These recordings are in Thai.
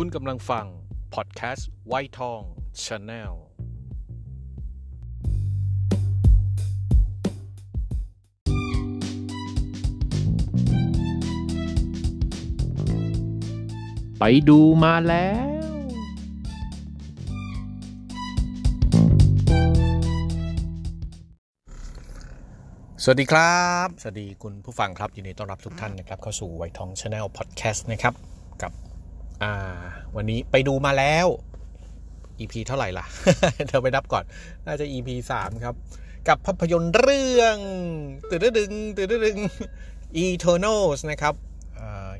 คุณกำลังฟัง พอดแคสต์ไวท์ทอง Channel ไปดูมาแล้ว สวัสดีครับ สวัสดีคุณผู้ฟังครับ ยินดีต้อนรับทุกท่านนะครับ เข้าสู่ไวท์ทอง Channel พอดแคสต์นะครับ กับ อ่า วันนี้ไปดูมาแล้ว EP เท่าไหร่ล่ะ เดี๋ยวไปนับก่อน น่าจะ EP 3ครับ กับภาพยนตร์เรื่องตื่นดึงตื่นดึง Eternals นะครับ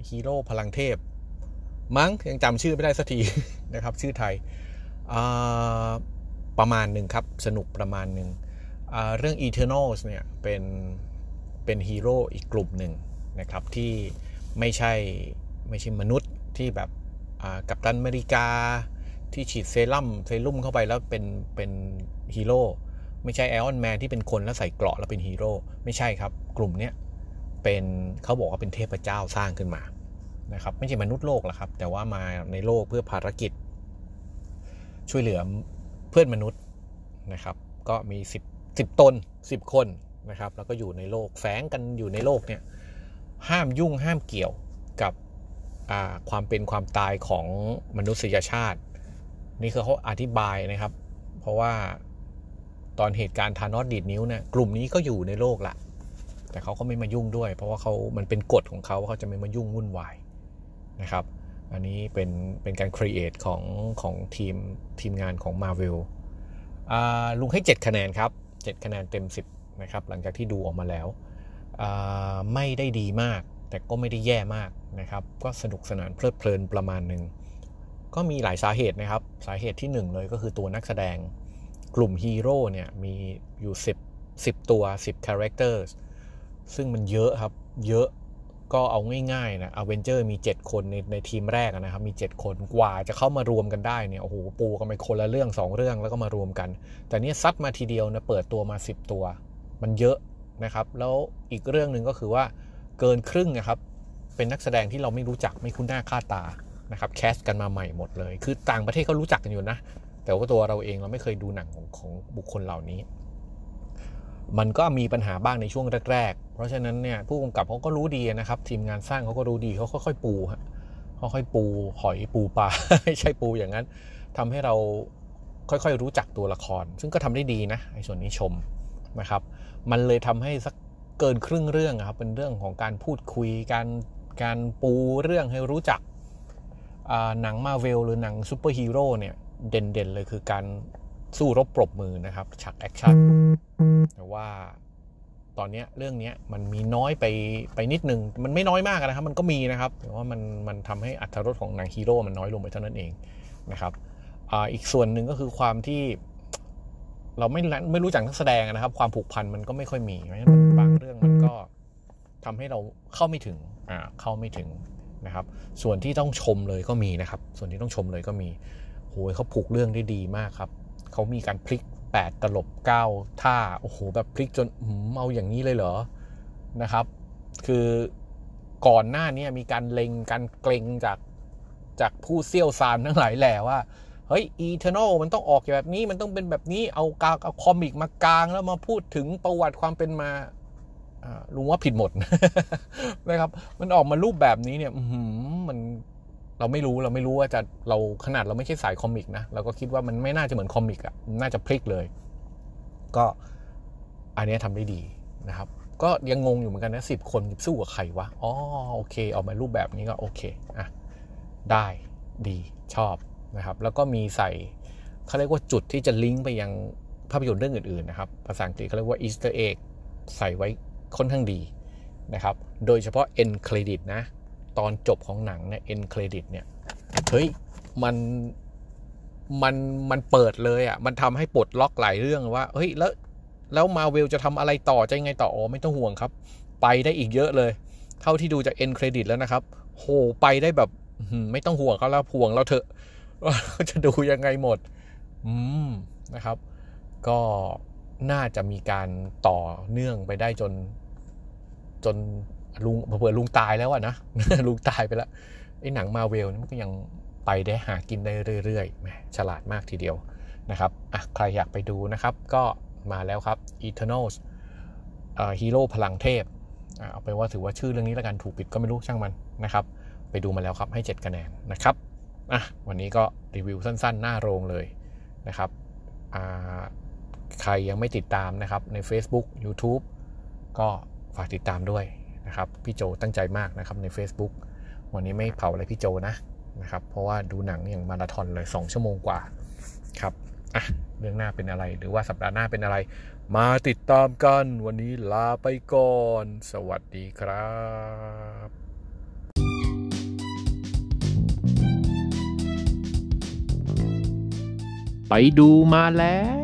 ฮีโร่พลังเทพ มั้งยังจำชื่อไม่ได้สักทีนะครับ ชื่อไทยประมาณหนึ่งครับ สนุกประมาณหนึ่งเรื่อง Eternals เนี่ยเป็นเป็นฮีโร่อีกกลุ่มหนึ่งนะครับที่ไม่ใช่ไม่ใช่มนุษย์ที่แบบ กัปตันอเมริกาที่ฉีดเซรั่มเซรุ่มเข้าไปแล้วเป็นเป็นฮีโร่ไม่ใช่ Iron Man ที่เป็นคนแล้วใส่เกราะแล้วเป็นฮีโร่ไม่ใช่ครับ กลุ่มเนี้ยเป็นเขาบอกว่าเป็นเทพเจ้าสร้างขึ้นมานะครับ ไม่ใช่มนุษย์โลกหรอกครับ แต่ว่ามาในโลกเพื่อภารกิจ ช่วยเหลือเพื่อนมนุษย์นะครับ ก็มี 10 10ตน 10 คนนะครับ แล้วก็อยู่ในโลกแฝงกันอยู่ในโลกเนี่ยห้ามยุ่งห้ามเกี่ยวกับ ความเป็นความตายของมนุษยชาติ นี่คือเขาอธิบายนะครับ เพราะว่าตอนเหตุการณ์ทานอสดีดนิ้วเนี่ยกลุ่มนี้ก็อยู่ในโลกละแต่เขาก็ไม่มายุ่งด้วย เพราะว่าเขามันเป็นกฎของเขาเขาจะไม่มายุ่งวุ่นวายนะครับ อันนี้เป็นเป็นการ create ของของทีมทีมงานของ Marvel ลุงให้ 7 คะแนนครับ 7 คะแนนเต็ม 10นะครับหลังจากที่ดูออกมาแล้ว ไม่ได้ดีมาก แต่ก็ไม่ได้แย่มากนะครับ ก็สนุกสนานเพลิดเพลินประมาณหนึ่งก็มีหลายสาเหตุนะครับ สาเหตุที่ 1 เลยก็คือตัวนักแสดงกลุ่มฮีโร่เนี่ยมีอยู่ 10 10 ตัว 10 characters ซึ่งมันเยอะครับ เยอะก็เอาง่ายๆนะอเวนเจอร์มี 7 คนในในทีมแรกนะครับ มี 7 คนกว่าจะเข้ามารวมกันได้เนี่ยโอ้โหปูกันไปคนละเรื่อง 2 เรื่องแล้วก็มารวมกัน แต่นี่ซัดมาทีเดียวนะเปิดตัวมา 10 ตัว มันเยอะนะครับ แล้วอีกเรื่องหนึ่งก็คือว่า เกินครึ่งนะครับ เป็นนักแสดงที่เราไม่รู้จักไม่คุ้นหน้าค่าตานะครับ cast กันมาใหม่หมดเลย คือต่างประเทศเขารู้จักกันอยู่นะ แต่ว่าตัวเราเองเราไม่เคยดูหนังของของบุคคลเหล่านี้ มันก็มีปัญหาบ้างในช่วงแรกๆ เพราะฉะนั้นเนี่ยผู้กำกับเขาก็รู้ดีนะครับ ทีมงานสร้างเขาก็รู้ดีเขาค่อยๆปูฮะค่อยๆปูหอยปูปลาไม่ใช่ปูอย่างนั้นทำให้เราค่อยๆรู้จักตัวละคร ซึ่งก็ทำได้ดีนะในส่วนนี้ชมนะครับ มันเลยทำให้สัก เกินครึ่งเรื่องครับเป็นเรื่องของการพูดคุยการการปูเรื่องให้รู้จักหนังมาเวลหรือหนังซูเปอร์ฮีโร่เนี่ยเด่นๆเลยคือการสู้รบปรบมือนะครับฉากแอคชั่นแต่ว่าตอนนี้เรื่องนี้มันมีน้อยไปไปนิดนึง มันไม่น้อยมากนะครับ มันก็มีนะครับแต่ว่ามันมันทำให้อรรถรสของหนังฮีโร่มันน้อยลงไปเท่านั้นเองนะครับออีกส่วนหนึ่งก็คือความที่ เราไม่ไม่รู้จักนักแสดงนะครับ ความผูกพันมันก็ไม่ค่อยมีเพราะฉะนั้นบางเรื่องมันก็ทำให้เราเข้าไม่ถึงอ่าเข้าไม่ถึงนะครับ ส่วนที่ต้องชมเลยก็มีนะครับ ส่วนที่ต้องชมเลยก็มีโหยเขาผูกเรื่องได้ดีมากครับเขามีการพลิก 8 ตลบ 9 ท่าโอ้โหแบบพลิกจนเอาอย่างนี้เลยเหรอนะครับ คือก่อนหน้านี้มีการเล็งการเก็งจากจากผู้เชี่ยวชาญทั้งหลายแหล่ว่าเฮ้ย Eternals มันต้องออกแบบนี้มันต้องเป็นแบบนี้เอากาเอา comic มากางแล้วมาพูดถึงประวัติความเป็นมา ลุงว่าผิดหมดนะครับ มันออกมารูปแบบนี้เนี่ยมันเราไม่รู้เราไม่รู้ว่าจะเราขนาดเราไม่ใช่สายคอมิกนะเราก็คิดว่ามันไม่น่าจะเหมือนคอมิกอะ่ะน่าจะพลิกเลย ก็อันนี้ทำได้ดีนะครับ ก็ยังงงอยู่เหมือนกันนะสิบคนสู้กับใครวะอ๋อโอเค ออกมารูปแบบนี้ก็โอเคอะได้ดีชอบนะครับ แล้วก็มีใส่เขาเรียกว่าจุดที่จะลิงก์ไปยังภาพยนตร์เรื่องอื่นๆนะครับ ภาษาอังกฤษเขาเรียกว่า Easter egg ใส่ไว้ ค่อนข้างดีนะครับ โดยเฉพาะ end credit นะ ตอนจบของหนังเนี่ย end credit เนี่ย เฮ้ย มัน มัน มันเปิดเลยอะ่ะ มันทำให้ปลดล็อกหลายเรื่องว่า เฮ้ย แล้ว แล้วมาเวลจะทำอะไรต่อ จะยังไงต่อ อ๋อ ไม่ต้องห่วงครับ ไปได้อีกเยอะเลย เท่าที่ดูจาก end credit แล้วนะครับ โห ไปได้แบบ ไม่ต้องห่วงเขาแล้วห่วงเราเถอะว่าจะดูยังไงหมด อืม นะครับ ก็น่าจะมีการต่อเนื่องไปได้จน จนลุงเผื่อลุงตายแล้วอะนะลุงตายไปแล้วไอ้หนังมาเวลนี่มันก็ยังไปได้หากินได้เรื่อยๆแหมฉลาดมากทีเดียวนะครับอะใครอยากไปดูนะครับ ก็มาแล้วครับ Eternals ฮีโร่พลังเทพเอาไปว่าถือว่าชื่อเรื่องนี้แล้วกันถูกปิดก็ไม่รู้ช่างมันนะครับ ไปดูมาแล้วครับให้ 7 คะแนนนะครับอะวันนี้ก็รีวิวสั้นๆ หน้าโรงเลยนะครับใครยังไม่ติดตามนะครับใน Facebook YouTube ก็ ฝากติดตามด้วยนะครับ พี่โจตั้งใจมากนะครับใน Facebook วันนี้ไม่เผาอะไรพี่โจนะนะครับ เพราะว่าดูหนังอย่างมาราธอนเลย 2 ชั่วโมงกว่าครับอะเรื่องหน้าเป็นอะไร หรือว่าสัปดาห์หน้าเป็นอะไร มาติดตามกันวันนี้ลาไปก่อน สวัสดีครับไปดูมาแล้ว